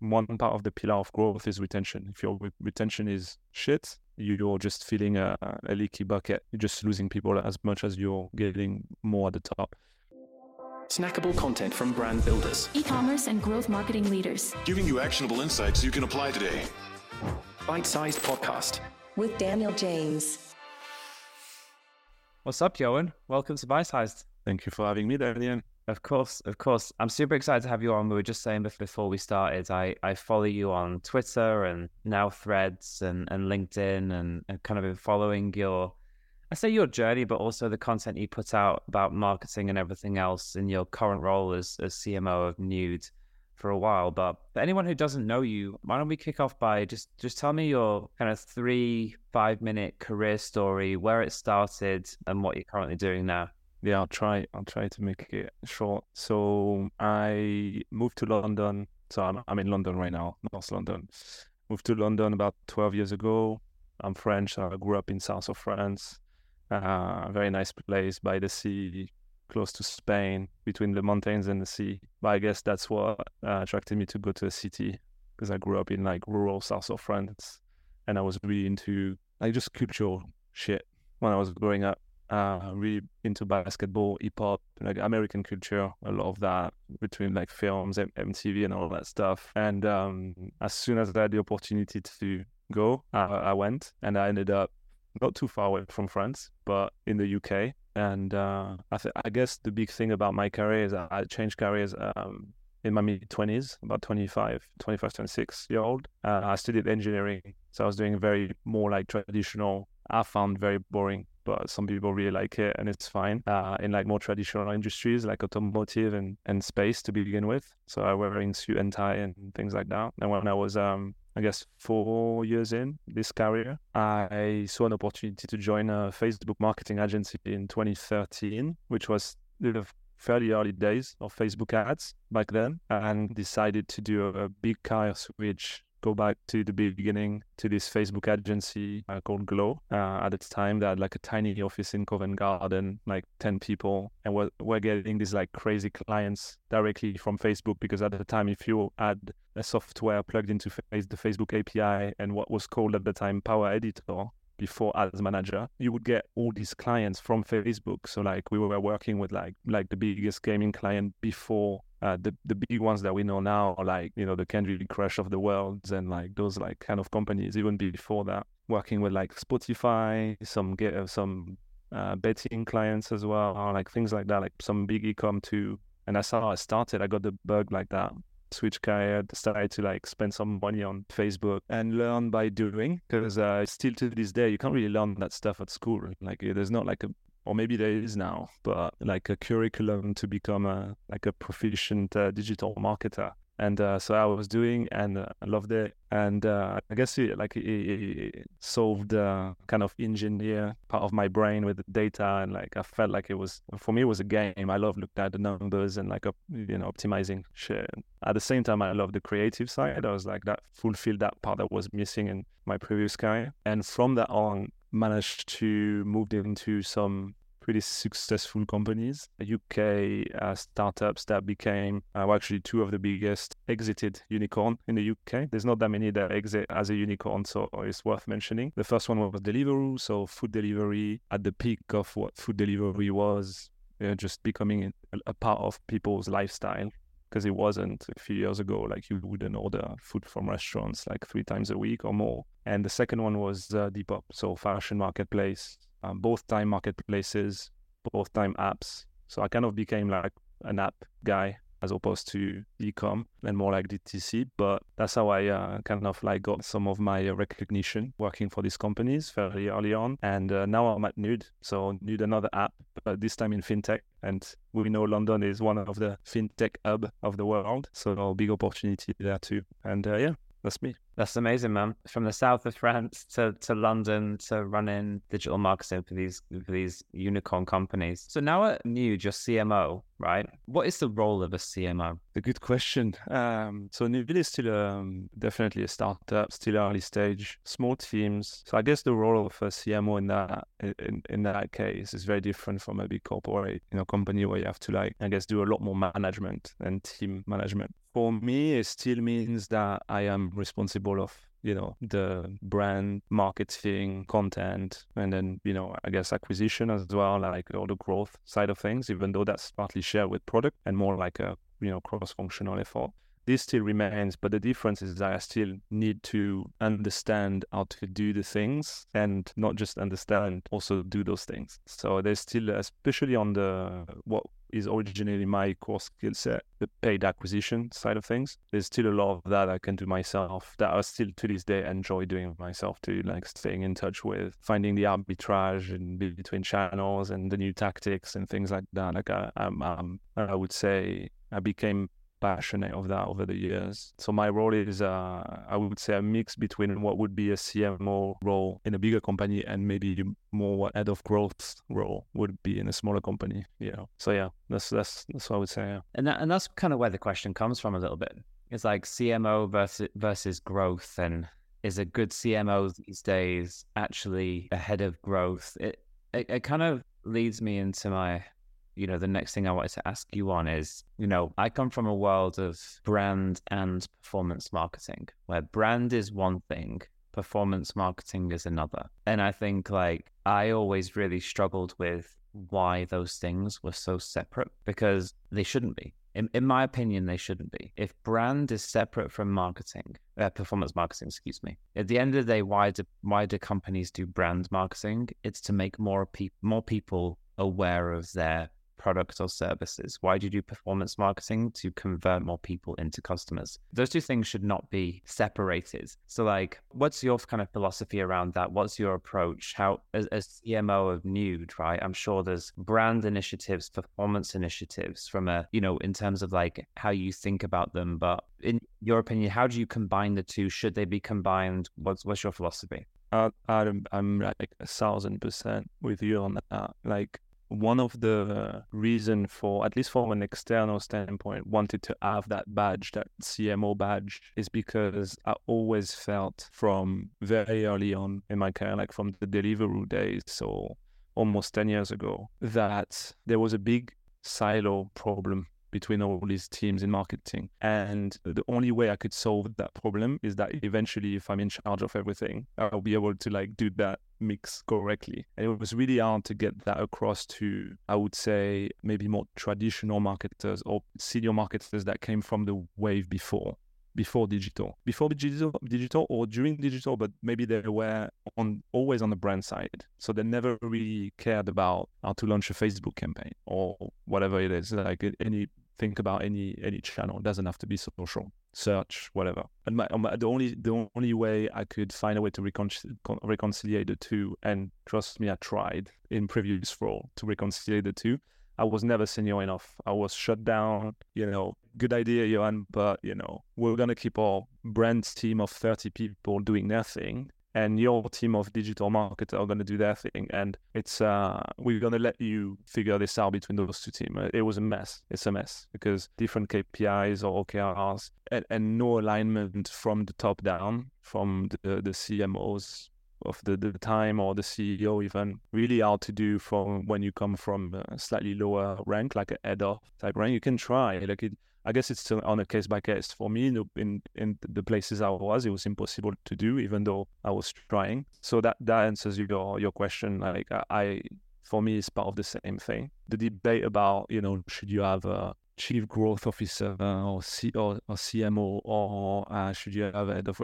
one part of the pillar of growth is retention. If your retention is shit, you're just filling a, a leaky bucket. You're just losing people as much as you're getting more at the top. Snackable content from brand builders, e commerce and growth marketing leaders, giving you actionable insights you can apply today. Bite sized podcast with Daniel James. What's up, Yoann? Welcome to Bite Sized. Thank you for having me, Daniel. Of course, of course. I'm super excited to have you on. We were just saying before we started, I, I follow you on Twitter and now Threads and, and LinkedIn and, and kind of been following your, I say your journey, but also the content you put out about marketing and everything else in your current role as, as CMO of Nude for a while. But for anyone who doesn't know you, why don't we kick off by just just tell me your kind of three, five minute career story, where it started and what you're currently doing now yeah, I'll try. I'll try to make it short. So I moved to London. So I'm I'm in London right now, North London. Moved to London about 12 years ago. I'm French. I grew up in south of France. Uh, very nice place by the sea, close to Spain, between the mountains and the sea. But I guess that's what uh, attracted me to go to a city because I grew up in like rural south of France, and I was really into like just cultural shit when I was growing up uh, really into basketball, hip hop, like American culture, a lot of that between like films, and MTV, and all that stuff. And um, as soon as I had the opportunity to go, I, I went, and I ended up not too far away from France, but in the UK. And uh, I, th- I guess the big thing about my career is I changed careers um, in my mid 20s, about 25, 25, 26 year old. Uh, I studied engineering. So I was doing very more like traditional, I found very boring but some people really like it and it's fine uh, in like more traditional industries like automotive and, and space to begin with. So I wearing suit and tie and things like that. And when I was, um, I guess, four years in this career, I saw an opportunity to join a Facebook marketing agency in 2013, which was the fairly early days of Facebook ads back then, and decided to do a big career switch go back to the beginning to this Facebook agency uh, called Glow. Uh, at its time, they had like a tiny office in Covent Garden, like 10 people, and we're, we're getting these like crazy clients directly from Facebook because at the time, if you had a software plugged into face, the Facebook API and what was called at the time Power Editor, before Ads Manager you would get all these clients from facebook so like we were working with like like the biggest gaming client before uh, the the big ones that we know now, like you know the Candy Crush of the world and like those like kind of companies. Even before that, working with like Spotify, some get uh, some uh, betting clients as well, or like things like that, like some big ecom too. And that's how I started. I got the bug like that. Switch career, decided to like spend some money on Facebook and learn by doing. Because uh, still to this day, you can't really learn that stuff at school. Like there's not like a or maybe there is now, but like a curriculum to become a like a proficient uh, digital marketer. And uh, so I was doing, and uh, I loved it. And uh, I guess it like it, it solved kind of engineer part of my brain with data, and like I felt like it was for me it was a game. I love looking at the numbers and like you know optimizing shit. At the same time, I love the creative side. I was like that fulfilled that part that was missing in my previous career. And from that on, managed to move into some pretty successful companies, UK uh, startups that became uh, actually two of the biggest exited unicorn in the UK. There's not that many that exit as a unicorn, so it's worth mentioning. The first one was Deliveroo, so food delivery at the peak of what food delivery was, you know, just becoming a part of people's lifestyle because it wasn't a few years ago like you wouldn't order food from restaurants like three times a week or more and the second one was uh, depop so fashion marketplace um, both time marketplaces both time apps so i kind of became like an app guy as opposed to ecom and more like DTC. But that's how I uh, kind of like got some of my recognition working for these companies fairly early on. And uh, now I'm at Nude. So Nude, another app, but this time in fintech. And we know London is one of the fintech hub of the world. So big opportunity there too. And uh, yeah, that's me. That's amazing, man. From the south of France to, to London to running digital marketing for these for these unicorn companies. So now at Nude, your CMO, right? What is the role of a CMO? A good question. Um, so Nuville is still um, definitely a startup, still early stage, small teams. So I guess the role of a CMO in that in, in that case is very different from a big corporate, you know, company where you have to like I guess do a lot more management and team management. For me, it still means that I am responsible of you know the brand marketing content and then you know i guess acquisition as well like all the growth side of things even though that's partly shared with product and more like a you know cross functional effort this still remains, but the difference is that I still need to understand how to do the things and not just understand, also do those things. So there's still, especially on the what is originally my core skill set, the paid acquisition side of things. There's still a lot of that I can do myself that I still to this day enjoy doing myself too, like staying in touch with finding the arbitrage in between channels and the new tactics and things like that. Like I, I'm, I'm I would say I became passionate of that over the years. So my role is, uh, I would say, a mix between what would be a CMO role in a bigger company and maybe more what head of growth role would be in a smaller company. You know. So yeah, that's that's that's what I would say. Yeah. And that, and that's kind of where the question comes from a little bit. It's like CMO versus versus growth, and is a good CMO these days actually ahead of growth? It it, it kind of leads me into my you know, the next thing I wanted to ask you on is, you know, I come from a world of brand and performance marketing, where brand is one thing, performance marketing is another. And I think like I always really struggled with why those things were so separate because they shouldn't be. In, in my opinion, they shouldn't be. If brand is separate from marketing, uh, performance marketing, excuse me. At the end of the day, why do why do companies do brand marketing? It's to make more pe- more people aware of their products or services? Why do you do performance marketing to convert more people into customers? Those two things should not be separated. So, like, what's your kind of philosophy around that? What's your approach? How, as, as CMO of Nude, right? I'm sure there's brand initiatives, performance initiatives from a, you know, in terms of like how you think about them. But in your opinion, how do you combine the two? Should they be combined? What's what's your philosophy? Uh, I'm I'm like a thousand percent with you on that. Like one of the reason for at least from an external standpoint wanted to have that badge that cmo badge is because i always felt from very early on in my career like from the deliveroo days so almost 10 years ago that there was a big silo problem between all these teams in marketing. And the only way I could solve that problem is that eventually, if I'm in charge of everything, I'll be able to like do that mix correctly. And it was really hard to get that across to, I would say, maybe more traditional marketers or senior marketers that came from the wave before before digital, before digital, digital or during digital, but maybe they were on always on the brand side. So they never really cared about how to launch a Facebook campaign or whatever it is. Like any think about any any channel. It doesn't have to be social, search, whatever. And my, my, the only the only way I could find a way to reconcil- reconcile the two, and trust me, I tried in previous role to reconcile the two I was never senior enough. I was shut down. You know, good idea, Yoann, but you know, we're gonna keep our brand team of 30 people doing their thing, and your team of digital marketers are gonna do their thing, and it's uh, we're gonna let you figure this out between those two teams. It was a mess. It's a mess because different KPIs or OKRs and, and no alignment from the top down from the the CMOs of the, the time or the CEO even really hard to do from when you come from a slightly lower rank, like a head type rank. You can try. Like it, I guess it's on a case by case. For me, in in the places I was, it was impossible to do, even though I was trying. So that that answers your your question. Like I, for me, it's part of the same thing. The debate about you know should you have a chief growth officer or, C, or, or CMO or uh, should you have head of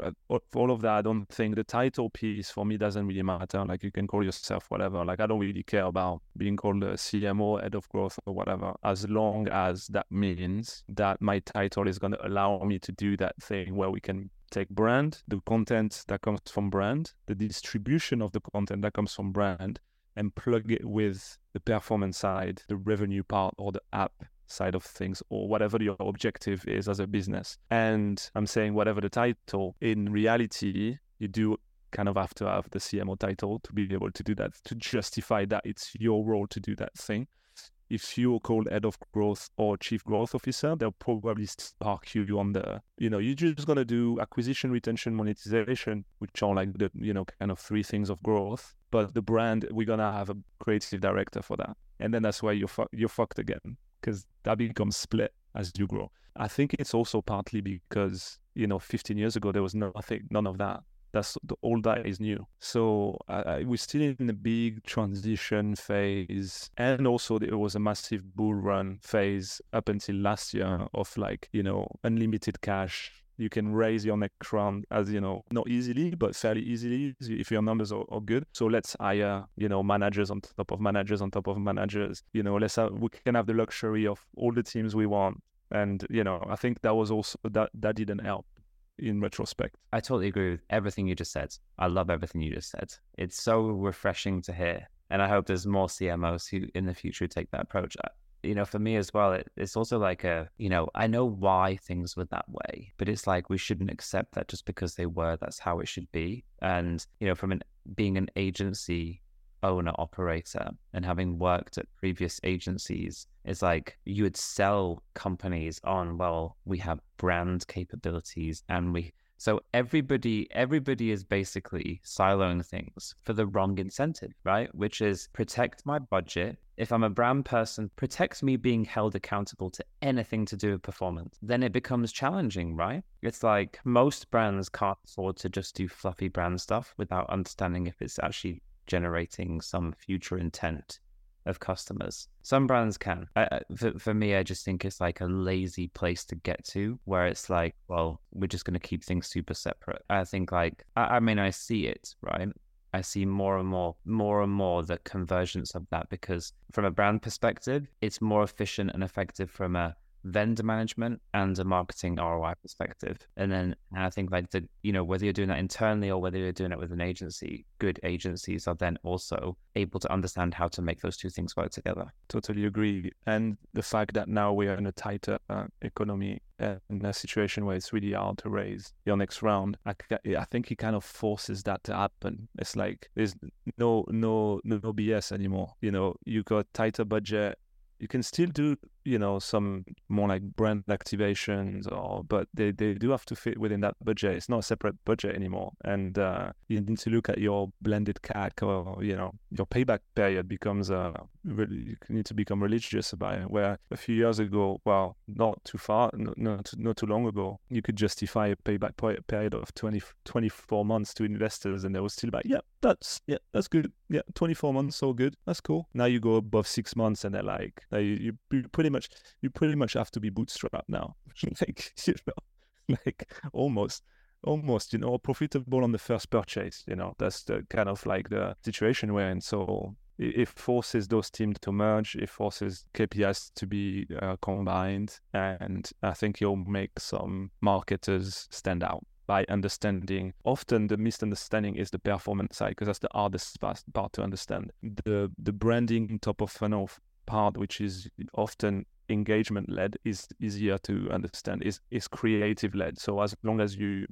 all of that? I don't think the title piece for me doesn't really matter. Like you can call yourself whatever. Like I don't really care about being called a CMO, head of growth or whatever, as long as that means that my title is going to allow me to do that thing where we can take brand, the content that comes from brand, the distribution of the content that comes from brand, and plug it with the performance side, the revenue part, or the app side of things or whatever your objective is as a business. And I'm saying whatever the title, in reality, you do kind of have to have the CMO title to be able to do that, to justify that it's your role to do that thing. If you're called head of growth or chief growth officer, they'll probably spark you on the, you know, you're just going to do acquisition, retention, monetization, which are like the, you know, kind of three things of growth. But the brand, we're going to have a creative director for that. And then that's why you're, fu- you're fucked again because that becomes split as you grow. I think it's also partly because you know 15 years ago there was nothing, none of that. That's all that is new. So uh, we're still in a big transition phase, and also there was a massive bull run phase up until last year of like you know unlimited cash you can raise your next round as you know not easily but fairly easily if your numbers are, are, good. So let's hire you know managers on top of managers on top of managers. You know let's have, we can have the luxury of all the teams we want. And you know i think that was also that that didn't help in retrospect. I totally agree with everything you just said. I love everything you just said. It's so refreshing to hear. And i hope there's more cmos who in the future take that approach you know, for me as well, it, it's also like a, you know, I know why things were that way, but it's like we shouldn't accept that just because they were, that's how it should be. And, you know, from an, being an agency owner operator and having worked at previous agencies, it's like you would sell companies on, well, we have brand capabilities and we, so everybody everybody is basically siloing things for the wrong incentive, right? Which is protect my budget. If I'm a brand person, protect me being held accountable to anything to do with performance. Then it becomes challenging, right? It's like most brands can't afford to just do fluffy brand stuff without understanding if it's actually generating some future intent of customers. Some brands can. I, for, for me, I just think it's like a lazy place to get to where it's like, well, we're just going to keep things super separate. I think like, I, I mean, I see it, right? I see more and more, more and more the convergence of that because from a brand perspective, it's more efficient and effective from a vendor management and a marketing ROI perspective. And then I think like the you know whether you're doing that internally or whether you're doing it with an agency, good agencies are then also able to understand how to make those two things work together. Totally agree. And the fact that now we are in a tighter uh, economy uh, in a situation where it's really hard to raise your next round, I, I think it kind of forces that to happen. It's like there's no no no BS anymore. You know, you got tighter budget you can still do you know some more like brand activations or but they, they do have to fit within that budget. It's not a separate budget anymore. And uh, you need to look at your blended CAC or you know your payback period becomes uh really, you need to become religious about it. Where a few years ago well not too far not, not, not too long ago you could justify a payback period of 20 24 months to investors and they were still like yeah that's yeah that's good. Yeah 24 months so good. That's cool. Now you go above six months and they're like you, you pretty much you pretty much have to be bootstrapped now. like you know, like almost almost you know profitable on the first purchase. You know that's the kind of like the situation we're in. So it forces those teams to merge. It forces KPIs to be uh, combined, and I think you'll make some marketers stand out by understanding. Often the misunderstanding is the performance side because that's the hardest part to understand. The the branding top of funnel part, which is often engagement led, is easier to understand. is is creative led. So as long as you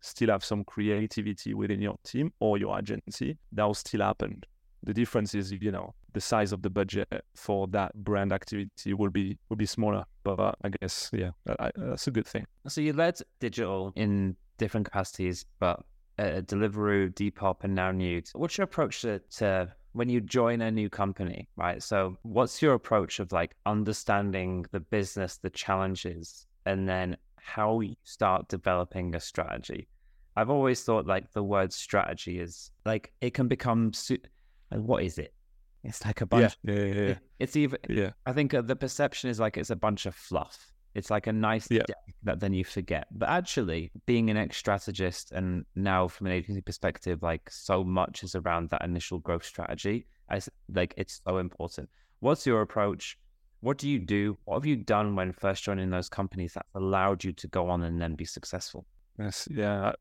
still have some creativity within your team or your agency, that will still happen. The difference is, you know, the size of the budget for that brand activity will be will be smaller. But uh, I guess, yeah, I, that's a good thing. So you led digital in different capacities, but uh, Deliveroo, Depop, and now Nude. What's your approach to, to when you join a new company, right? So, what's your approach of like understanding the business, the challenges, and then how you start developing a strategy? I've always thought like the word strategy is like it can become su- what is it? It's like a bunch. Yeah, yeah, yeah. It's even. Yeah. I think uh, the perception is like it's a bunch of fluff. It's like a nice yeah. deck that then you forget. But actually, being an ex strategist and now from an agency perspective, like so much is around that initial growth strategy. I like it's so important. What's your approach? What do you do? What have you done when first joining those companies that allowed you to go on and then be successful? Yes, yeah,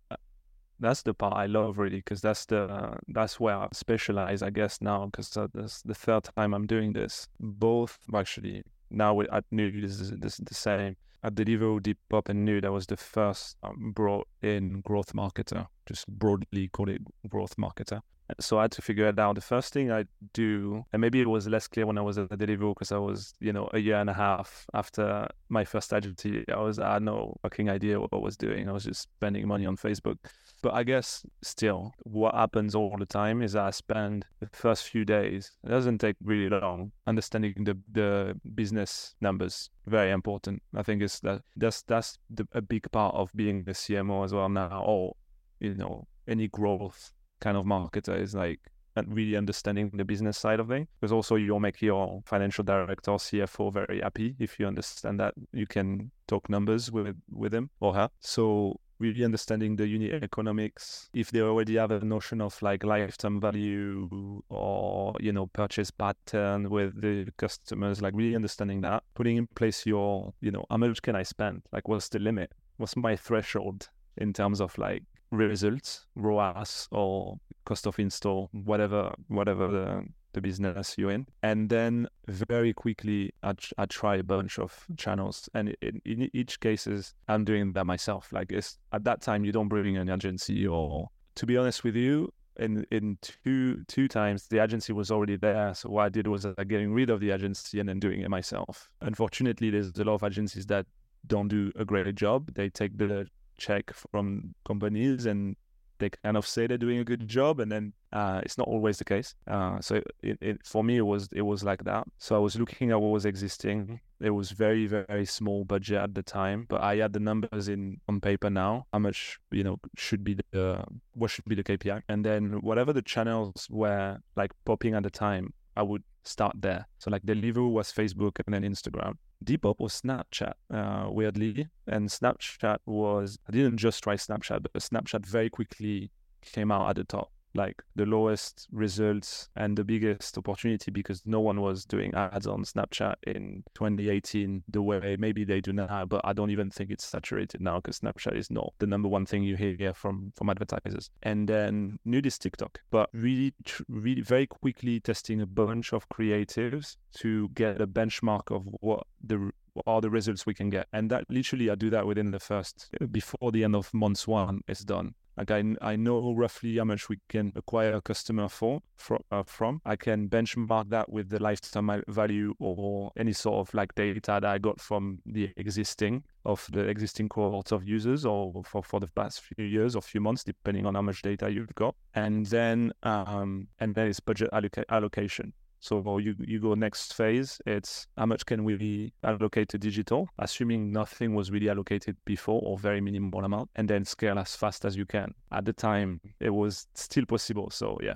that's the part I love really because that's the uh, that's where I specialize, I guess now because uh, that's the third time I'm doing this. Both actually now at is this is the same. At Deliveroo, Depop, and Nude, I was the first um, brought in growth marketer, just broadly call it growth marketer. So I had to figure it out. The first thing I do, and maybe it was less clear when I was at Deliveroo because I was, you know, a year and a half after my first agency. I was, I had no fucking idea what I was doing. I was just spending money on Facebook. But I guess still, what happens all the time is I spend the first few days. It doesn't take really long understanding the the business numbers. Very important. I think it's that that's that's the, a big part of being the CMO as well now, or you know, any growth kind of marketer is like really understanding the business side of it. Because also you'll make your financial director cfo very happy. If you understand that you can talk numbers with with him or her. So really understanding the unit economics if they already have a notion of like lifetime value or you know purchase pattern with the customers like really understanding that putting in place your you know how much can i spend? Like what's the limit? What's my threshold in terms of like results ROAS or cost of install whatever whatever the the business you're in. And then very quickly, I, I try a bunch of channels. And in, in each cases, I'm doing that myself. Like it's, at that time, you don't bring an agency or to be honest with you, in in two two times the agency was already there. So what I did was uh, getting rid of the agency and then doing it myself. Unfortunately, there's a lot of agencies that don't do a great job. They take the check from companies and they kind of say they're doing a good job, and then uh, it's not always the case. Uh, so it, it, for me, it was it was like that. So I was looking at what was existing. It was very very small budget at the time, but I had the numbers in on paper now. How much you know should be the what should be the KPI, and then whatever the channels were like popping at the time, I would start there. So like Deliveroo was Facebook and then Instagram. Depop was Snapchat, uh, weirdly. And Snapchat was, I didn't just try Snapchat, but Snapchat very quickly came out at the top like the lowest results and the biggest opportunity because no one was doing ads on Snapchat in 2018 the way maybe they do now. But I don't even think it's saturated now because Snapchat is not the number one thing you hear from from advertisers. And then nude is TikTok, but really, really very quickly testing a bunch of creatives to get a benchmark of what the are the results we can get. And that literally, I do that within the first, before the end of months one is done. Like I, I know roughly how much we can acquire a customer for, for uh, from. I can benchmark that with the lifetime value or any sort of like data that I got from the existing of the existing cohorts of users or for, for the past few years or few months, depending on how much data you've got. And then um, and then it's budget alloca- allocation. So you you go next phase. It's how much can we allocate to digital, assuming nothing was really allocated before or very minimal amount, and then scale as fast as you can. At the time, it was still possible. So yeah.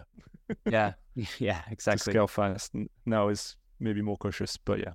yeah, yeah, exactly. To scale fast. Now is maybe more cautious, but yeah.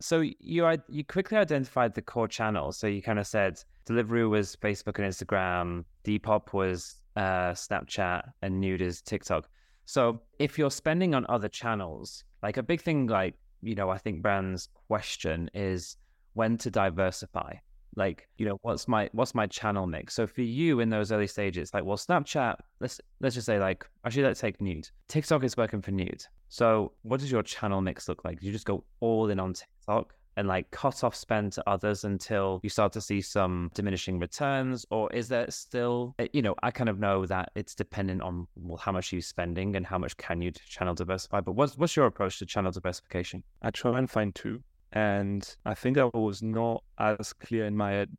So you you quickly identified the core channels. So you kind of said Deliveroo was Facebook and Instagram, Depop was uh, Snapchat, and Nude is TikTok. So if you're spending on other channels, like a big thing, like, you know, I think brands question is when to diversify. Like, you know, what's my what's my channel mix? So for you in those early stages, like, well, Snapchat, let's let's just say like actually let's take nude. TikTok is working for nude. So what does your channel mix look like? Do you just go all in on TikTok? And like cut off spend to others until you start to see some diminishing returns? Or is there still eh, you know i kind of know that it's dependent on well how much you're spending and how much can you channel diversify but what's what's your approach to channel diversification? I try and find two and i think i was not as clear in my head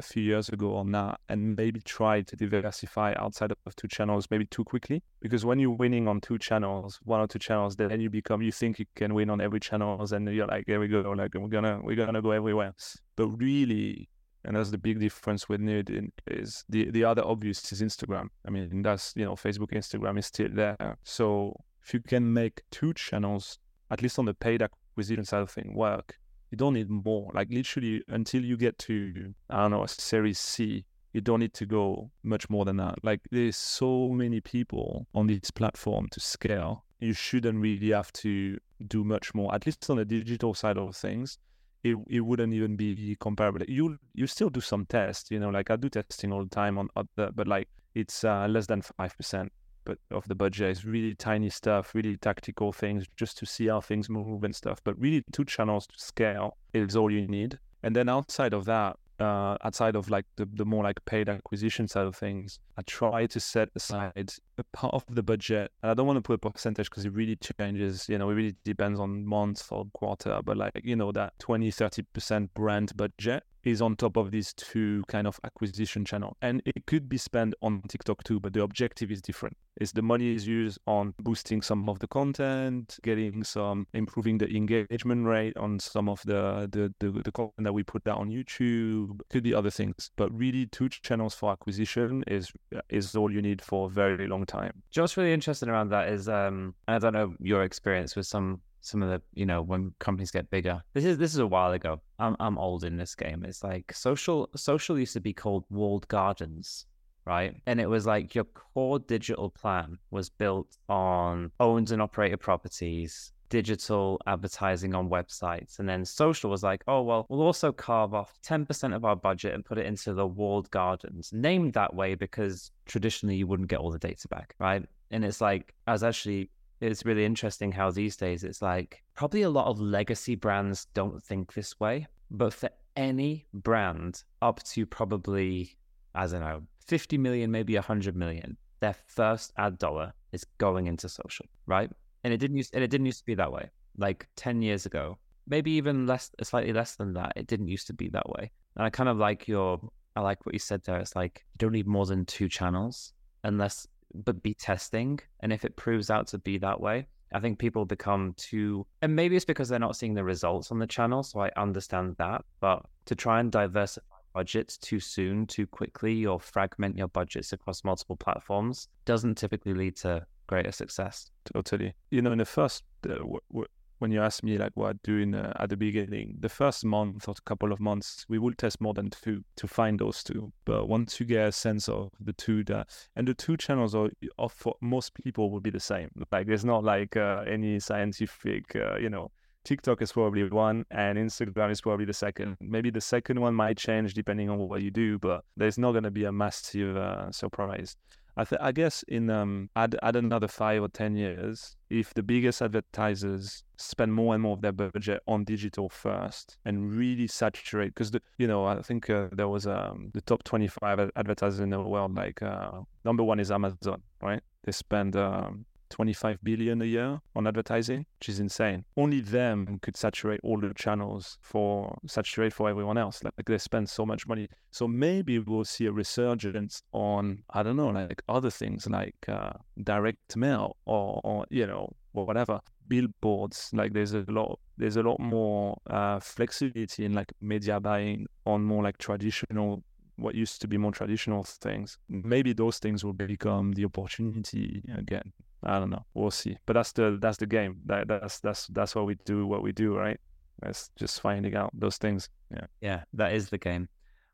a few years ago or not, and maybe try to diversify outside of two channels maybe too quickly. Because when you're winning on two channels, one or two channels, then you become you think you can win on every channels, and you're like, here we go, like we're gonna we're gonna go everywhere. But really, and that's the big difference with Nude is the the other obvious is Instagram. I mean, that's you know Facebook, Instagram is still there. So if you can make two channels, at least on the paid acquisition side of thing, work, you don't need more. Like literally until you get to I don't know a Series C, you don't need to go much more than that. Like there's so many people on this platform to scale. You shouldn't really have to do much more. At least on the digital side of things, it, it wouldn't even be comparable. You you still do some tests, you know, like I do testing all the time on other, but like it's uh, less than five percent but of the budget is really tiny stuff, really tactical things, just to see how things move and stuff. But really, two channels to scale is all you need. And then outside of that, uh, outside of like the, the more like paid acquisition side of things, I try to set aside a part of the budget. And I don't want to put a percentage because it really changes, you know, it really depends on month or quarter, but like, you know, that 20, 30% brand budget is on top of these two kind of acquisition channel. And it could be spent on tiktok too but the objective is different. Is the money is used on boosting some of the content getting some improving the engagement rate on some of the the, the, the content that we put out on youtube could be other things. But really two channels for acquisition is is all you need for a very long time. What's really interesting around that is um i don't know your experience with some some of the you know when companies get bigger. This is this is a while ago. I'm i'm old in this game. It's like social social used to be called walled gardens right? And it was like your core digital plan was built on owned and operated properties digital advertising on websites and then social was like oh well we'll also carve off 10% of our budget and put it into the walled gardens. Named that way because traditionally you wouldn't get all the data back right? And it's like i was actually it's really interesting how these days it's like probably a lot of legacy brands don't think this way, but for any brand up to probably, I don't know, 50 million, maybe 100 million, their first ad dollar is going into social, right? And it didn't use, and it didn't used to be that way. Like 10 years ago, maybe even less, slightly less than that. It didn't used to be that way. And I kind of like your, I like what you said there. It's like you don't need more than two channels unless but be testing. And if it proves out to be that way, I think people become too, and maybe it's because they're not seeing the results on the channel. So I understand that. But to try and diversify budgets too soon, too quickly, or fragment your budgets across multiple platforms doesn't typically lead to greater success. Totally. You You know, in the first, uh, w- w- when you ask me like what doing uh, at the beginning, the first month or couple of months, we will test more than two to find those two. But once you get a sense of the two, that and the two channels are, are for most people will be the same. Like there's not like uh, any scientific, uh, you know. TikTok is probably one, and Instagram is probably the second. Maybe the second one might change depending on what you do, but there's not going to be a massive uh, surprise. I, th- I guess in um, add, add another five or ten years, if the biggest advertisers spend more and more of their budget on digital first and really saturate, because you know I think uh, there was um, the top twenty five advertisers in the world. Like uh, number one is Amazon, right? They spend um, 25 billion a year on advertising, which is insane. Only them could saturate all the channels for saturate for everyone else. Like, like they spend so much money. So maybe we'll see a resurgence on I don't know, like other things like uh, direct mail or, or you know or whatever billboards. Like there's a lot there's a lot more uh, flexibility in like media buying on more like traditional what used to be more traditional things. Maybe those things will become the opportunity again. I don't know. We'll see. But that's the that's the game. That that's that's that's what we do. What we do, right? That's just finding out those things. Yeah. Yeah, that is the game.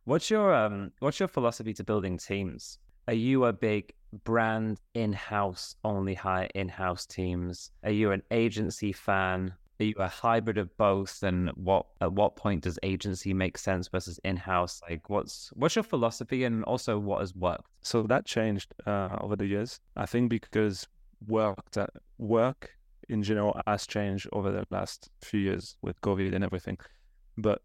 What's your um What's your philosophy to building teams? Are you a big brand in-house only hire in-house teams? Are you an agency fan? Are you a hybrid of both? And what at what point does agency make sense versus in-house? Like, what's what's your philosophy, and also what has worked? So that changed uh, over the years. I think because work that work in general has changed over the last few years with COVID and everything. But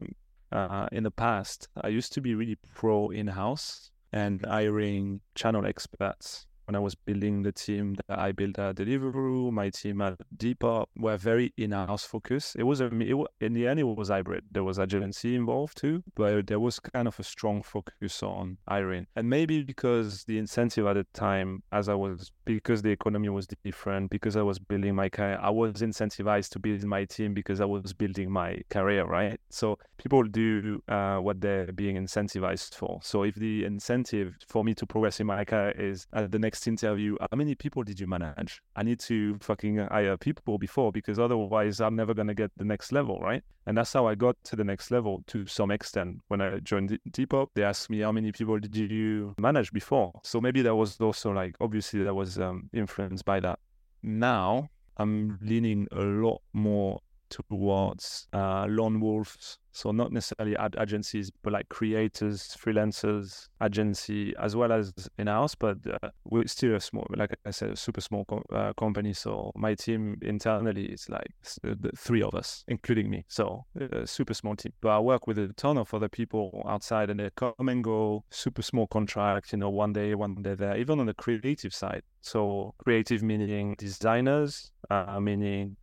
uh, in the past, I used to be really pro in-house and hiring channel experts when I was building the team that I built at Deliveroo, my team at Depop were very in-house focused. It was a it, in the end it was hybrid. There was agency involved too, but there was kind of a strong focus on hiring. And maybe because the incentive at the time, as I was because the economy was different, because I was building my career, I was incentivized to build my team because I was building my career, right? So people do uh, what they're being incentivized for. So if the incentive for me to progress in my career is at the next next interview, how many people did you manage? I need to fucking hire people before because otherwise I'm never going to get the next level, right? And that's how I got to the next level to some extent. When I joined Depop, they asked me, how many people did you manage before? So maybe that was also like, obviously, that was um, influenced by that. Now I'm leaning a lot more towards uh, lone wolves. So not necessarily ad agencies, but like creators, freelancers, agency, as well as in-house. But uh, we're still a small, like I said, a super small uh, company. So my team internally is like the three of us, including me. So a super small team. But I work with a ton of other people outside, and they come and go. Super small contracts, you know, one day, one day there. Even on the creative side. So creative meaning designers, uh, meaning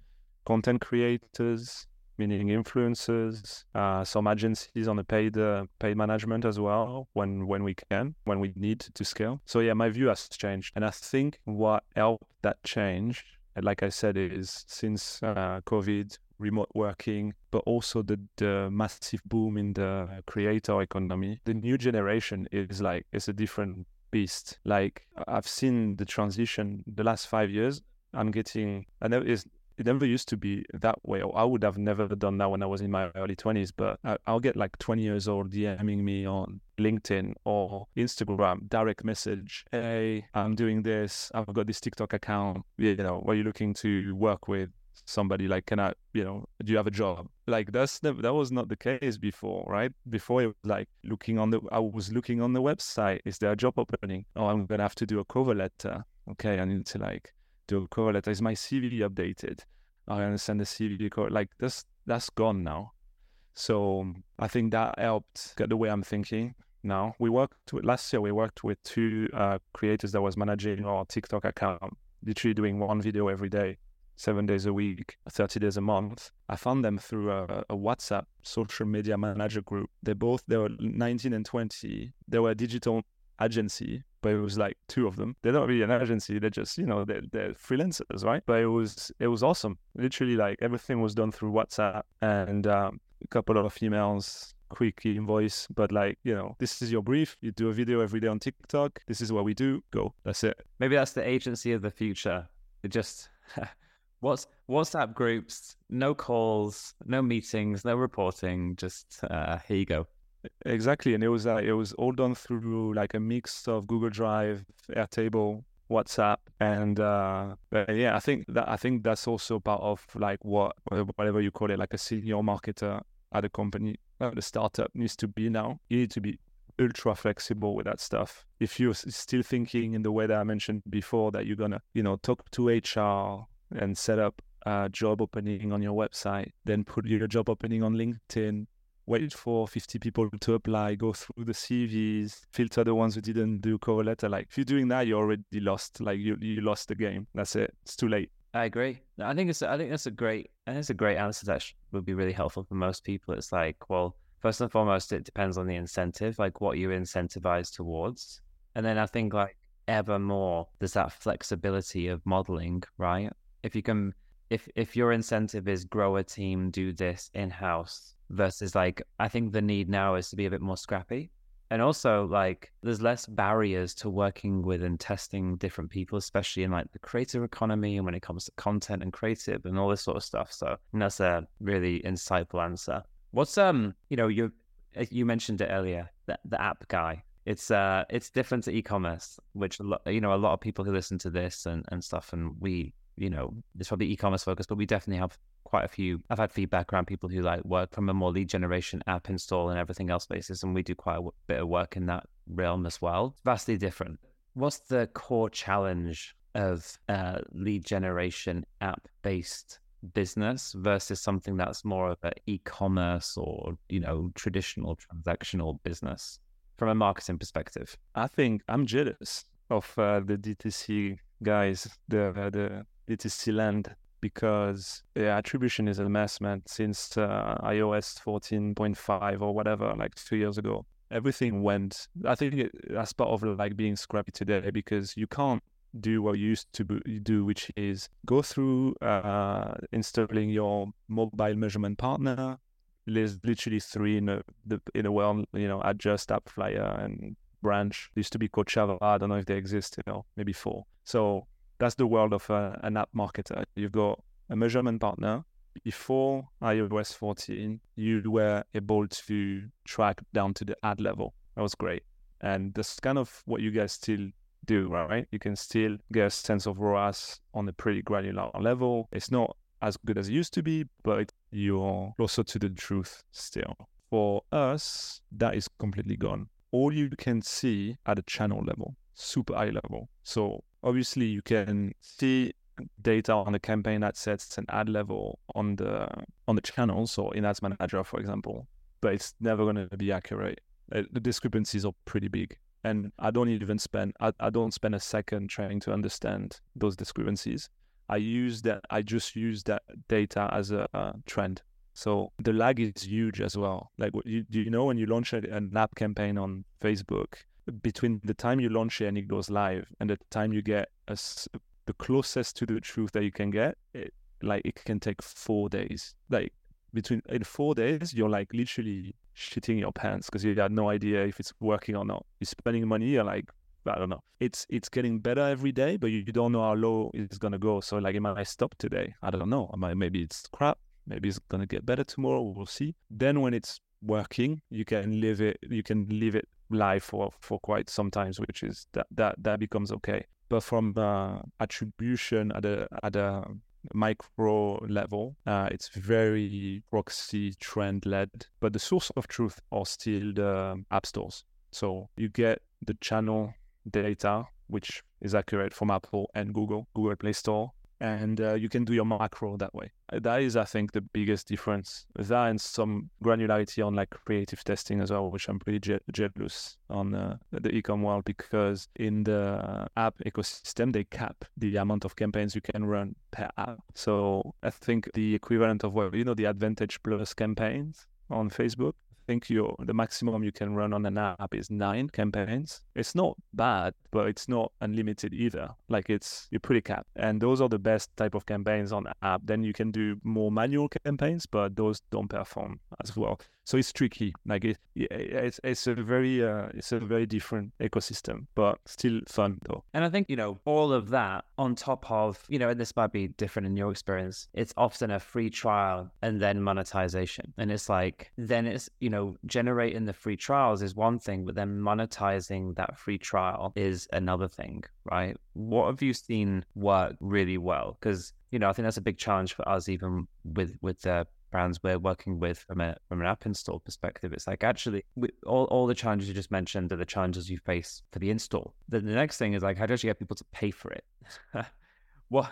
content creators, meaning influencers, uh, some agencies on the paid uh, paid management as well when when we can, when we need to scale. So yeah, my view has changed, and I think what helped that change, like I said, is since uh, COVID, remote working, but also the, the massive boom in the creator economy. The new generation is like it's a different beast. Like I've seen the transition the last five years. I'm getting, I know it's it never used to be that way. I would have never done that when I was in my early 20s, but I'll get like 20 years old DMing me on LinkedIn or Instagram, direct message. Hey, I'm doing this. I've got this TikTok account. You know, are you looking to work with somebody like can i you know do you have a job like that's the, that was not the case before right before it was like looking on the i was looking on the website is there a job opening oh i'm gonna have to do a cover letter okay i need to like a cover letter. Is my CV updated? Gonna send the CV cover. Like this, that's gone now. So I think that helped get the way I'm thinking now. We worked with last year. We worked with two uh, creators that was managing our TikTok account, literally doing one video every day, seven days a week, 30 days a month. I found them through a, a, WhatsApp social media manager group. They both they were 19 and 20. They were a digital agency but it was like two of them. They're not really an agency; they're just you know they're, they're freelancers, right? But it was it was awesome. Literally, like everything was done through WhatsApp and um, a couple of emails, quick invoice. But like you know, this is your brief. You do a video every day on TikTok. This is what we do. Go. That's it. Maybe that's the agency of the future. It just. What's WhatsApp groups? No calls, no meetings, no reporting. Just uh, here you go. Exactly, and it was uh, it was all done through like a mix of Google Drive, Airtable, WhatsApp, and uh, yeah, I think that I think that's also part of like what whatever you call it, like a senior marketer at a company, uh, the startup needs to be now. You need to be ultra flexible with that stuff. If you're still thinking in the way that I mentioned before, that you're gonna you know talk to HR and set up a job opening on your website, then put your job opening on LinkedIn, wait for 50 people to apply, go through the CVs, filter the ones who didn't do letter. Like if you're doing that, you're already lost. Like you you lost the game. That's it. It's too late. I agree. I think it's I think that's a great I think it's a great answer that would be really helpful for most people. It's like, well, first and foremost, it depends on the incentive, like what you're incentivized towards. And then I think like ever more there's that flexibility of modeling, right? If you can if if your incentive is grow a team, do this in house, versus like I think the need now is to be a bit more scrappy. And also like there's less barriers to working with and testing different people, especially in like the creative economy and when it comes to content and creative and all this sort of stuff. So that's a really insightful answer. What's um you know you uh, you mentioned it earlier the, the app guy it's uh it's different to e-commerce which you know a lot of people who listen to this and, and stuff and we you know it's probably e-commerce focused but we definitely have quite a few. I've had feedback around people who like work from a more lead generation app install and everything else basis, and we do quite a bit of work in that realm as well. vastly different. What's the core challenge of lead generation app based business versus something that's more of an e-commerce or you know traditional transactional business from a marketing perspective? I think I'm jealous of uh, the DTC guys, the uh, the DTC land because yeah, attribution is a mess, man. Since uh, iOS 14.5 or whatever, like two years ago, everything went. I think it, that's part of like being scrappy today because you can't do what you used to do, which is go through uh, installing your mobile measurement partner. There's literally three in a the, in a world, you know, Adjust, AppsFlyer, and Branch. It used to be Kochava. I don't know if they exist, you know, maybe four. So that's the world of uh, an app marketer. You've got a measurement partner. Before iOS 14, you were able to track down to the ad level. That was great. And that's kind of what you guys still do, right? You can still get a sense of ROAS on a pretty granular level. It's not as good as it used to be, but you're closer to the truth still. For us, that is completely gone. All you can see at a channel level, super high level. So obviously you can see data on the campaign ad sets and ad level on the on the channels or in ads manager for example but it's never going to be accurate. Uh, the discrepancies are pretty big and i don't even spend I, I don't spend a second trying to understand those discrepancies. I use that i just use that data as a, a trend. So the lag is huge as well. Like you, do you know when you launch an app campaign on facebook between the time you launch it and it goes live and the time you get a, the closest to the truth that you can get, it, like it can take four days. Like between in four days, you're like literally shitting your pants because you have no idea if it's working or not. You're spending money, you're like, I don't know. It's it's getting better every day, but you, you don't know how low it's gonna go. So like, it I stop today. I don't know. Am I maybe it's crap. Maybe it's gonna get better tomorrow. We'll see. Then when it's working, you can live it. You can leave it live for for quite some times, which is that that that becomes okay but from uh, attribution at a at a micro level, uh, it's very proxy trend led. But the source of truth are still the app stores. So you get the channel data, which is accurate from Apple and Google, Google Play Store, and uh, you can do your macro that way. Uh, that is, I think, the biggest difference. That and some granularity on like creative testing as well, which I'm pretty je- jealous on uh, the ecom world because in the app ecosystem they cap the amount of campaigns you can run per app. So I think the equivalent of what you know the Advantage Plus campaigns on Facebook think the maximum you can run on an app is nine campaigns. It's not bad, but it's not unlimited either. Like it's you're pretty capped, and those are the best type of campaigns on app. Then you can do more manual campaigns, but those don't perform as well. So it's tricky. Like it, it's it's a very uh, it's a very different ecosystem, but still fun though. And I think you know all of that on top of you know, and this might be different in your experience. It's often a free trial and then monetization, and it's like then it's you know generating the free trials is one thing, but then monetizing that free trial is another thing, right? What have you seen work really well? Because you know, I think that's a big challenge for us, even with with the brands we're working with from a from an app install perspective. It's like actually we, all, all the challenges you just mentioned are the challenges you face for the install. Then the next thing is like how do you get people to pay for it? what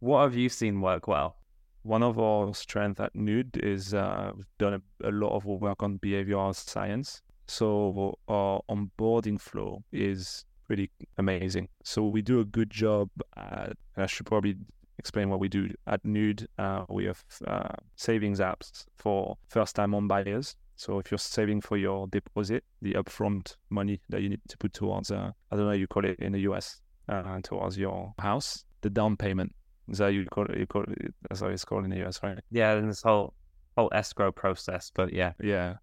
what have you seen work well? One of our strengths at Nude is uh, we've done a, a lot of work on behavioral science. So our onboarding flow is pretty amazing. So we do a good job at, I should probably explain what we do at Nude. Uh, we have uh, savings apps for first-time home buyers. So if you're saving for your deposit, the upfront money that you need to put towards, uh, I don't know, you call it in the US, uh, towards your house, the down payment. Is that you call it? You call it that's how it's called in the US, right? Yeah, and this whole whole escrow process, but yeah, yeah.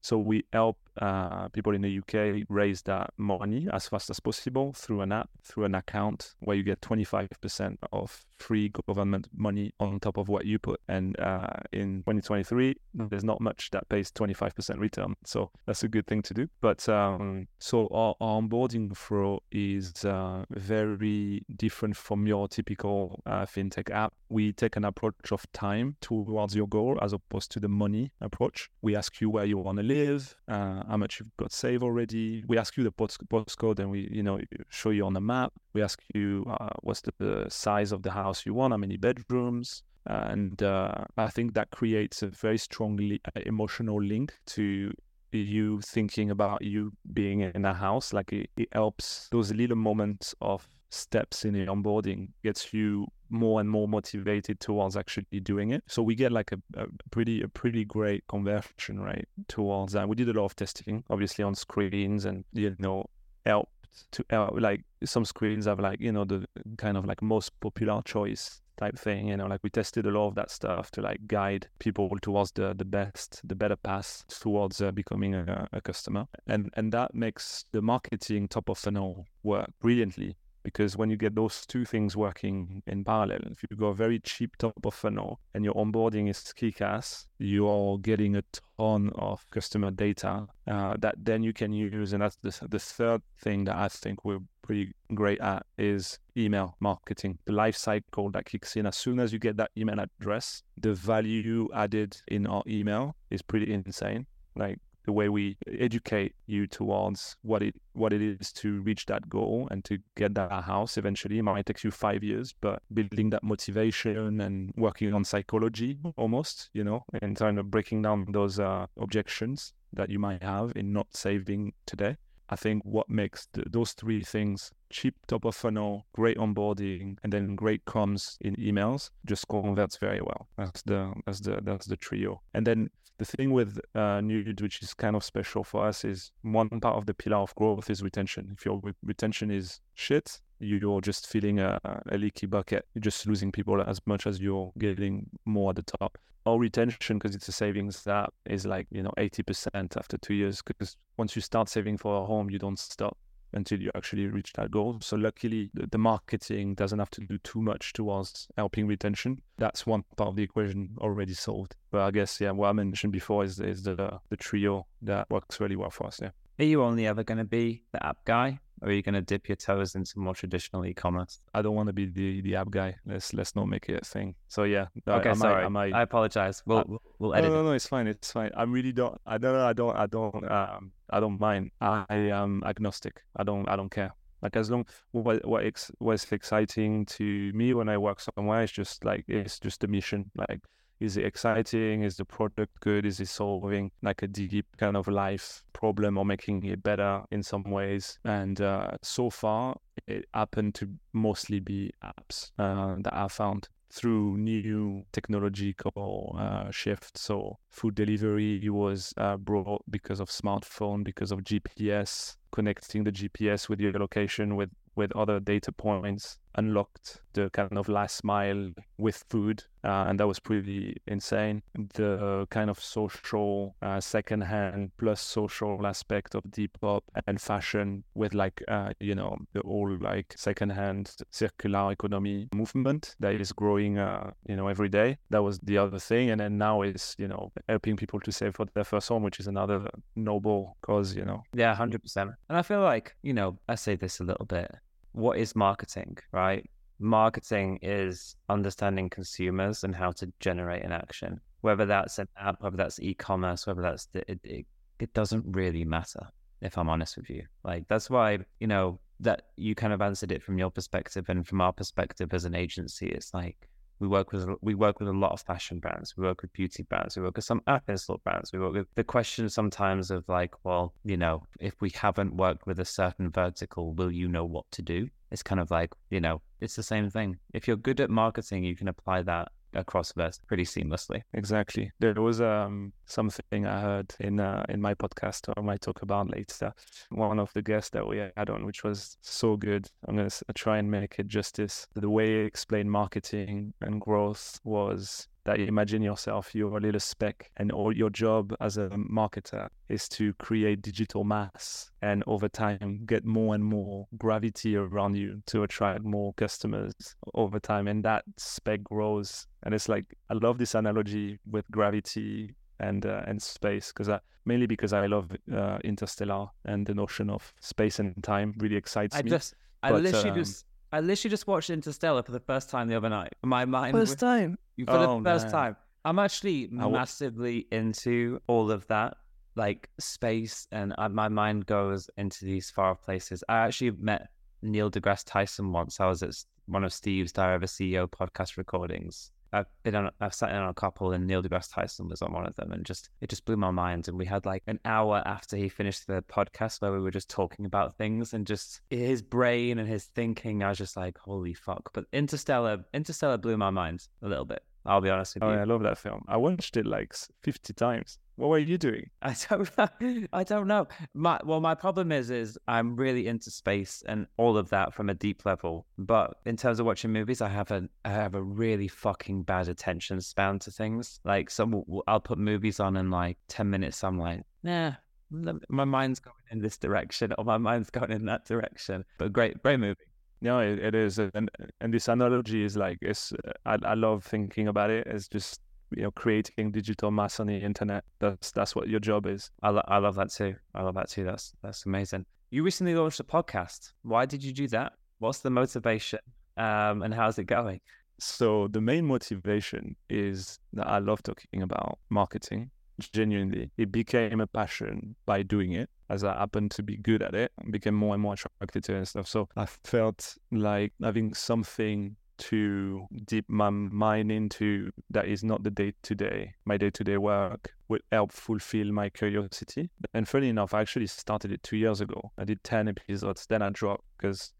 So we help uh, people in the UK raise that money as fast as possible through an app, through an account where you get 25% of free government money on top of what you put. And uh, in 2023, there's not much that pays 25% return. So that's a good thing to do. But um, so our, our, onboarding flow is uh, very different from your typical uh, fintech app. We take an approach of time towards your goal as opposed to the money approach. We ask you where you want to live, uh, how much you've got saved already. We ask you the post- postcode and we, you know, show you on the map. We ask you uh, what's the, the, size of the house you want, how many bedrooms. And uh, I think that creates a very strongly uh, emotional link to you thinking about you being in a house. Like it, it helps those little moments of steps in the onboarding gets you more and more motivated towards actually doing it. So we get like a, a, pretty a pretty great conversion rate towards that. We did a lot of testing, obviously on screens, and you know helped to. Like some screens have like you know the kind of like most popular choice type thing you know like we tested a lot of that stuff to like guide people towards the the best the better path towards uh, becoming a, a customer and and that makes the marketing top of funnel work brilliantly because when you get those two things working in parallel, if you go very cheap top of funnel and your onboarding is kick ass, you're getting a ton of customer data uh, that then you can use. And that's the, the third thing that I think we're pretty great at is email marketing. The life cycle that kicks in as soon as you get that email address, the value added in our email is pretty insane. Like the way we educate you towards what it what it is to reach that goal and to get that house eventually. It might take you five years but building that motivation and working on psychology almost you know and kind of breaking down those uh, objections that you might have in not saving today I think what makes those three things cheap top of funnel, great onboarding, and then great comms in emails just converts very well. That's the that's the that's the trio. And then the thing with uh, Nude, which is kind of special for us, is one part of the pillar of growth is retention. If your retention is shit, you're just filling a, a leaky bucket. You're just losing people as much as you're getting more at the top. Our retention, because it's a savings that is like, you know, 80% after two years. Because once you start saving for a home, you don't stop until you actually reach that goal. So luckily, the, the, marketing doesn't have to do too much towards helping retention. That's one part of the equation already solved. But I guess yeah, what I mentioned before is is the the trio that works really well for us. Yeah. Are you only ever going to be the app guy, or are you going to dip your toes into more traditional e-commerce? I don't want to be the, the app guy. Let's let's not make it a thing. So yeah. Okay, I, I sorry. Might, I, might, I apologize. We'll, we'll, we'll edit. No, no, no, it's fine. It's fine. I'm really don't. I don't. I don't. I don't. Um, I don't mind. I am agnostic. I don't. I don't care. Like as long what what ex, what's exciting to me when I work somewhere is just like it's just a mission. Like is it exciting? Is the product good? Is it solving like a deep kind of life problem or making it better in some ways? And uh, so far, it happened to mostly be apps uh, that I found through new technological uh, shifts. So food delivery was uh, brought because of smartphone, because of GPS, connecting the GPS with your location with with other data points unlocked the kind of last mile with food, uh, and that was pretty insane. The kind of social uh, secondhand plus social aspect of Depop and fashion with like uh, you know the whole like secondhand circular economy movement that is growing uh, you know every day. That was the other thing, and then now is you know helping people to save for their first home, which is another noble cause. You know. Yeah, hundred percent. And I feel like you know I say this a little bit what is marketing, right? Marketing is understanding consumers and how to generate an action. Whether that's an app, whether that's e-commerce, whether that's the, it, it, it doesn't really matter. If I'm honest with you, like that's why you know that you kind of answered it from your perspective and from our perspective as an agency. It's like we work with we work with a lot of fashion brands. We work with beauty brands. We work with some app brands. We work with the question sometimes of like, well, you know, if we haven't worked with a certain vertical, will you know what to do? It's kind of like, you know, it's the same thing. If you're good at marketing, you can apply that across verse pretty seamlessly. Exactly. There was um something I heard in uh, in my podcast or I might talk about later. One of the guests that we had on, which was so good. I'm gonna try and make it justice. The way he explained marketing and growth was that you imagine yourself, you're a little speck, and all your job as a marketer is to create digital mass and over time get more and more gravity around you to attract more customers over time. And that speck grows. And it's like, I love this analogy with gravity and uh, and space because mainly because I love uh, Interstellar and the notion of space and time really excites I me. Just, I but, literally um, just I literally just watched Interstellar for the first time the other night. My mind first time for oh, the first man. time. I'm actually massively into all of that, like space, and I, my mind goes into these far places. I actually met Neil deGrasse Tyson once. I was at one of Steve's Diary of a CEO podcast recordings. I've been on, I've sat in on a couple, and Neil deGrasse Tyson was on one of them, and just it just blew my mind. And we had like an hour after he finished the podcast where we were just talking about things and just his brain and his thinking. I was just like, holy fuck! But Interstellar, Interstellar blew my mind a little bit. I'll be honest with oh, you. I love that film. I watched it like 50 times. What were you doing? I don't know. I don't know. My well, my problem is is I'm really into space and all of that from a deep level. But in terms of watching movies, I have a I have a really fucking bad attention span to things. Like some I'll put movies on in like 10 minutes. I'm like, nah, my mind's going in this direction or my mind's going in that direction. But great, great movie. No, it, it is, and and this analogy is like it's. I I love thinking about it as just you know creating digital mass on the internet. That's that's what your job is. I, lo- I love that too. I love that too. That's that's amazing. You recently launched a podcast. Why did you do that? What's the motivation? Um, and how's it going? So the main motivation is that I love talking about marketing. Genuinely, it became a passion by doing it. As I happened to be good at it, became more and more attracted to it and stuff. So I felt like having something to dip my mind into that is not the day to day, my day to day work would help fulfill my curiosity. And funny enough, I actually started it two years ago. I did 10 episodes, then I dropped because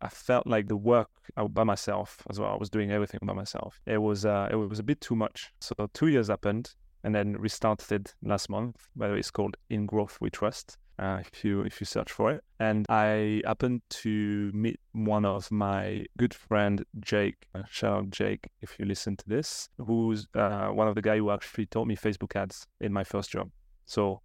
I felt like the work by myself as well. I was doing everything by myself. It was uh, it was a bit too much. So two years happened, and then restarted last month. By the way, it's called In Growth We Trust. Uh, if you if you search for it, and I happened to meet one of my good friend Jake. Uh, shout out Jake if you listen to this, who's uh, one of the guy who actually taught me Facebook ads in my first job. So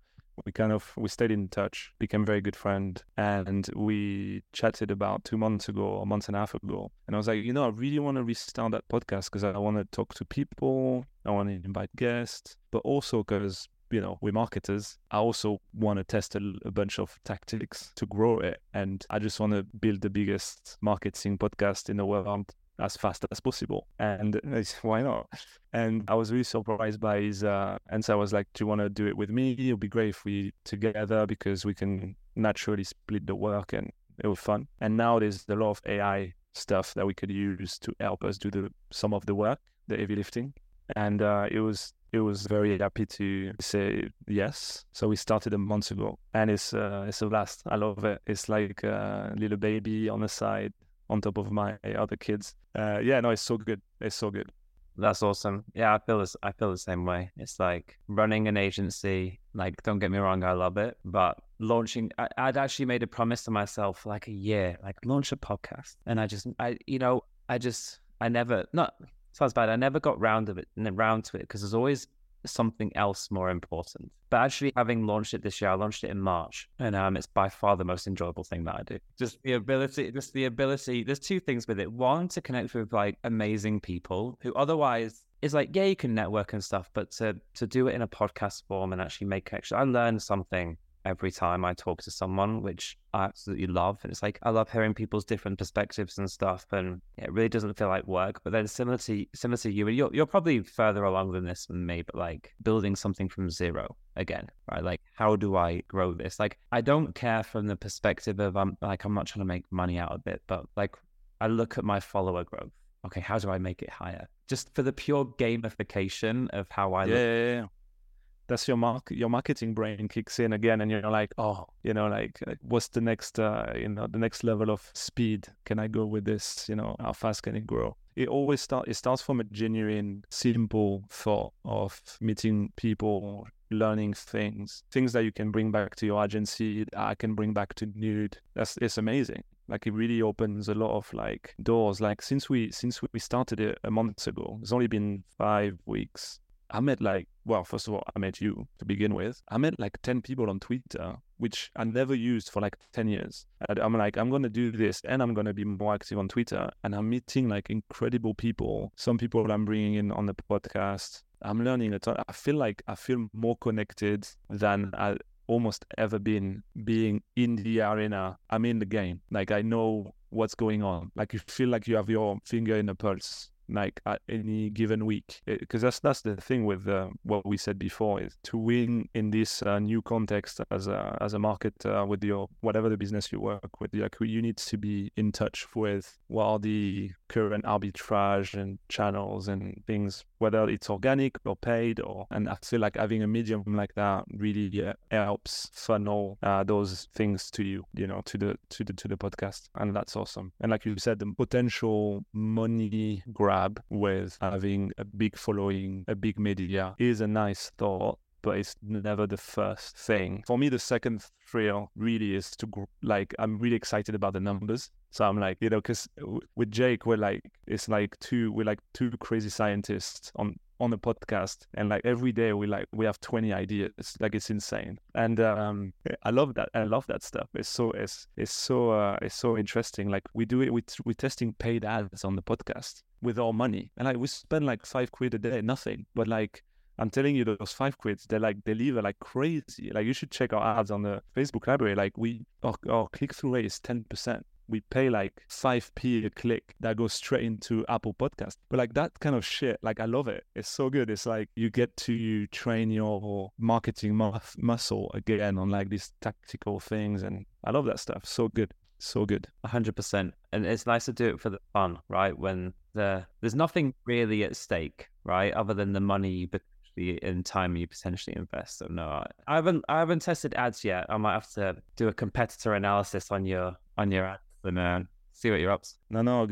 we kind of we stayed in touch became very good friend and we chatted about two months ago or a month and a half ago. And i was like you know i really want to restart that podcast because i want to talk to people i want to invite guests but also because you know we're marketers i also want to test a, a bunch of tactics to grow it. And i just want to build the biggest marketing podcast in the world as fast as possible. And why not? And I was really surprised by his uh, answer. I was like, "Do you want to do it with me? It'll be great if we together because we can naturally split the work and it was fun." And now there's a lot of AI stuff that we could use to help us do the some of the work, the heavy lifting. And uh, it was it was very happy to say yes. So we started a month ago, and it's uh, it's a blast. I love it. It's like a little baby on the side on top of my other kids. Uh, yeah, no, it's so good. It's so good. That's awesome. Yeah, I feel this. I feel the same way. It's like running an agency. Like, don't get me wrong, I love it. But launching, I, would actually made a promise to myself like a year, like launch a podcast, and I just, I, you know, I just, I never, not sounds bad. I never got round of it, and round to it because there's always something else more important. But actually, having launched it this year, I launched it in March, and um, it's by far the most enjoyable thing that I do. Just the ability, just the ability. There's two things with it. One, to connect with like amazing people who otherwise is like, yeah, you can network and stuff, but to to do it in a podcast form and actually make connection, I learned something every time I talk to someone, which I absolutely love. And it's like I love hearing people's different perspectives and stuff, and it really doesn't feel like work. But then similar to similar to you, you're you're probably further along than this than me, but like building something from zero again, right? Like how do I grow this? Like I don't care from the perspective of I'm like I'm not trying to make money out of it, but like I look at my follower growth. Okay, how do I make it higher? Just for the pure gamification of how I yeah, look. Yeah, yeah that's your mark your marketing brain kicks in again and you're like oh you know like what's the next uh, you know the next level of speed? Can i go with this? You know how fast can it grow? It always start it starts from a genuine simple thought of meeting people learning things things that you can bring back to your agency i can bring back to nude. That's it's amazing. Like it really opens a lot of like doors. Like since we since we started it a month ago it's only been five weeks I met like, well, first of all, I met you to begin with. I met like 10 people on Twitter, which I never used for like 10 years. And I'm like, I'm going to do this and I'm going to be more active on Twitter. And I'm meeting like incredible people. Some people I'm bringing in on the podcast. I'm learning a ton. I feel like I feel more connected than I almost ever been being in the arena. I'm in the game. Like I know what's going on. Like you feel like you have your finger in the pulse like at any given week because that's that's the thing with uh, what we said before is to win in this uh, new context as a as a marketer with your whatever the business you work with like you need to be in touch with what are the current arbitrage and channels and things whether it's organic or paid or and i feel like having a medium like that really yeah, helps funnel uh, those things to you you know to the to the to the podcast and that's awesome. And like you said the potential money grab with having a big following a big media is a nice thought but it's never the first thing. For me, the second thrill really is to like I'm really excited about the numbers. So I'm like, you know, because with Jake, we're like, it's like two, we're like two crazy scientists on on the podcast, and like every day we like we have twenty ideas. Like it's insane, and um, I love that. I love that stuff. It's so it's it's so uh, it's so interesting. Like we do it. We we're testing paid ads on the podcast with our money, and like we spend like five quid a day, nothing, but like I'm telling you, those five quids, they like deliver like crazy. Like you should check our ads on the Facebook library. Like we, our, our click through rate is 10%. We pay like 5p a click that goes straight into Apple Podcast. But like that kind of shit, like I love it. It's so good. It's like you get to train your marketing muscle again on like these tactical things. And I love that stuff. So good. So good. 100%. And it's nice to do it for the fun, right? When the there's nothing really at stake, right? Other than the money you in time you potentially invest. So no, I, haven't I haven't tested ads yet. I might have to do a competitor analysis on your on your ads and uh, see what you're up to. No, no,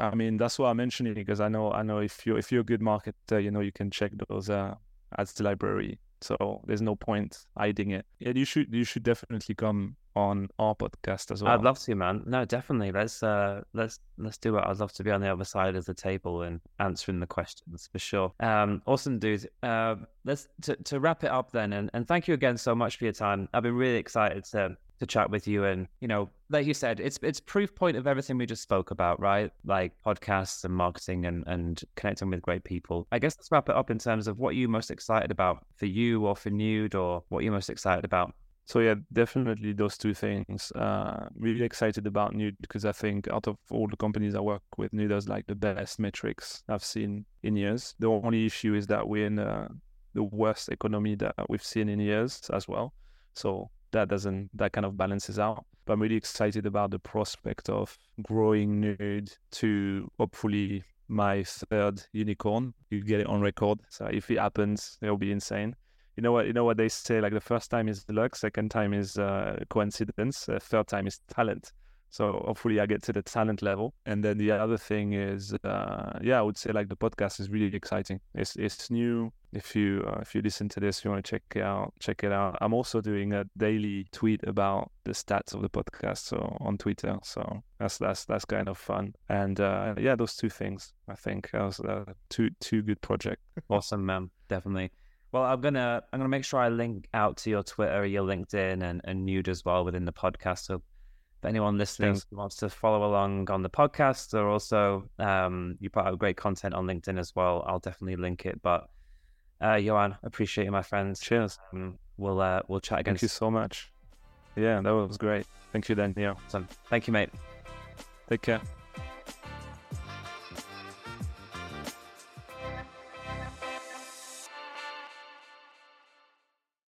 I mean that's why I'm mentioning because I know I know if you if you're a good marketer, you know you can check those uh, ads library. So there's no point hiding it. Yeah, you should you should definitely come on our podcast as well. I'd love to, man. No, definitely. Let's uh let's let's do it. I'd love to be on the other side of the table and answering the questions for sure. Um awesome dude. Uh let's to, to wrap it up then and, and thank you again so much for your time. I've been really excited to to chat with you and you know like you said it's it's proof point of everything we just spoke about right like podcasts and marketing and and connecting with great people i guess let's wrap it up in terms of what you're most excited about for you or for nude or what you're most excited about so yeah, definitely those two things. Uh, really excited about Nude because I think out of all the companies I work with, Nude has like the best metrics I've seen in years. The only issue is that we're in uh, the worst economy that we've seen in years as well. So that doesn't that kind of balances out. But I'm really excited about the prospect of growing Nude to hopefully my third unicorn. You get it on record. So if it happens, it'll be insane you know what you know what they say like the first time is luck second time is uh, coincidence uh, third time is talent. So hopefully i get to the talent level. And then the other thing is uh, yeah i would say like the podcast is really exciting. It's it's new. If you uh, if you listen to this you want to check it out check it out. I'm also doing a daily tweet about the stats of the podcast so on twitter. So that's that's that's kind of fun. And uh, yeah those two things i think that was uh, two two good projects. Awesome man. Definitely well, I'm gonna I'm gonna make sure I link out to your Twitter, your LinkedIn, and and Nude as well within the podcast. So if anyone listening wants to follow along on the podcast, or also um, you put out great content on LinkedIn as well, I'll definitely link it. But uh, Yoann, appreciate you, my friends. Cheers. Um, we'll uh, we'll chat again. Thank you so much. Yeah, that was great. Thank you, Daniel. Awesome. Thank you, mate. Take care.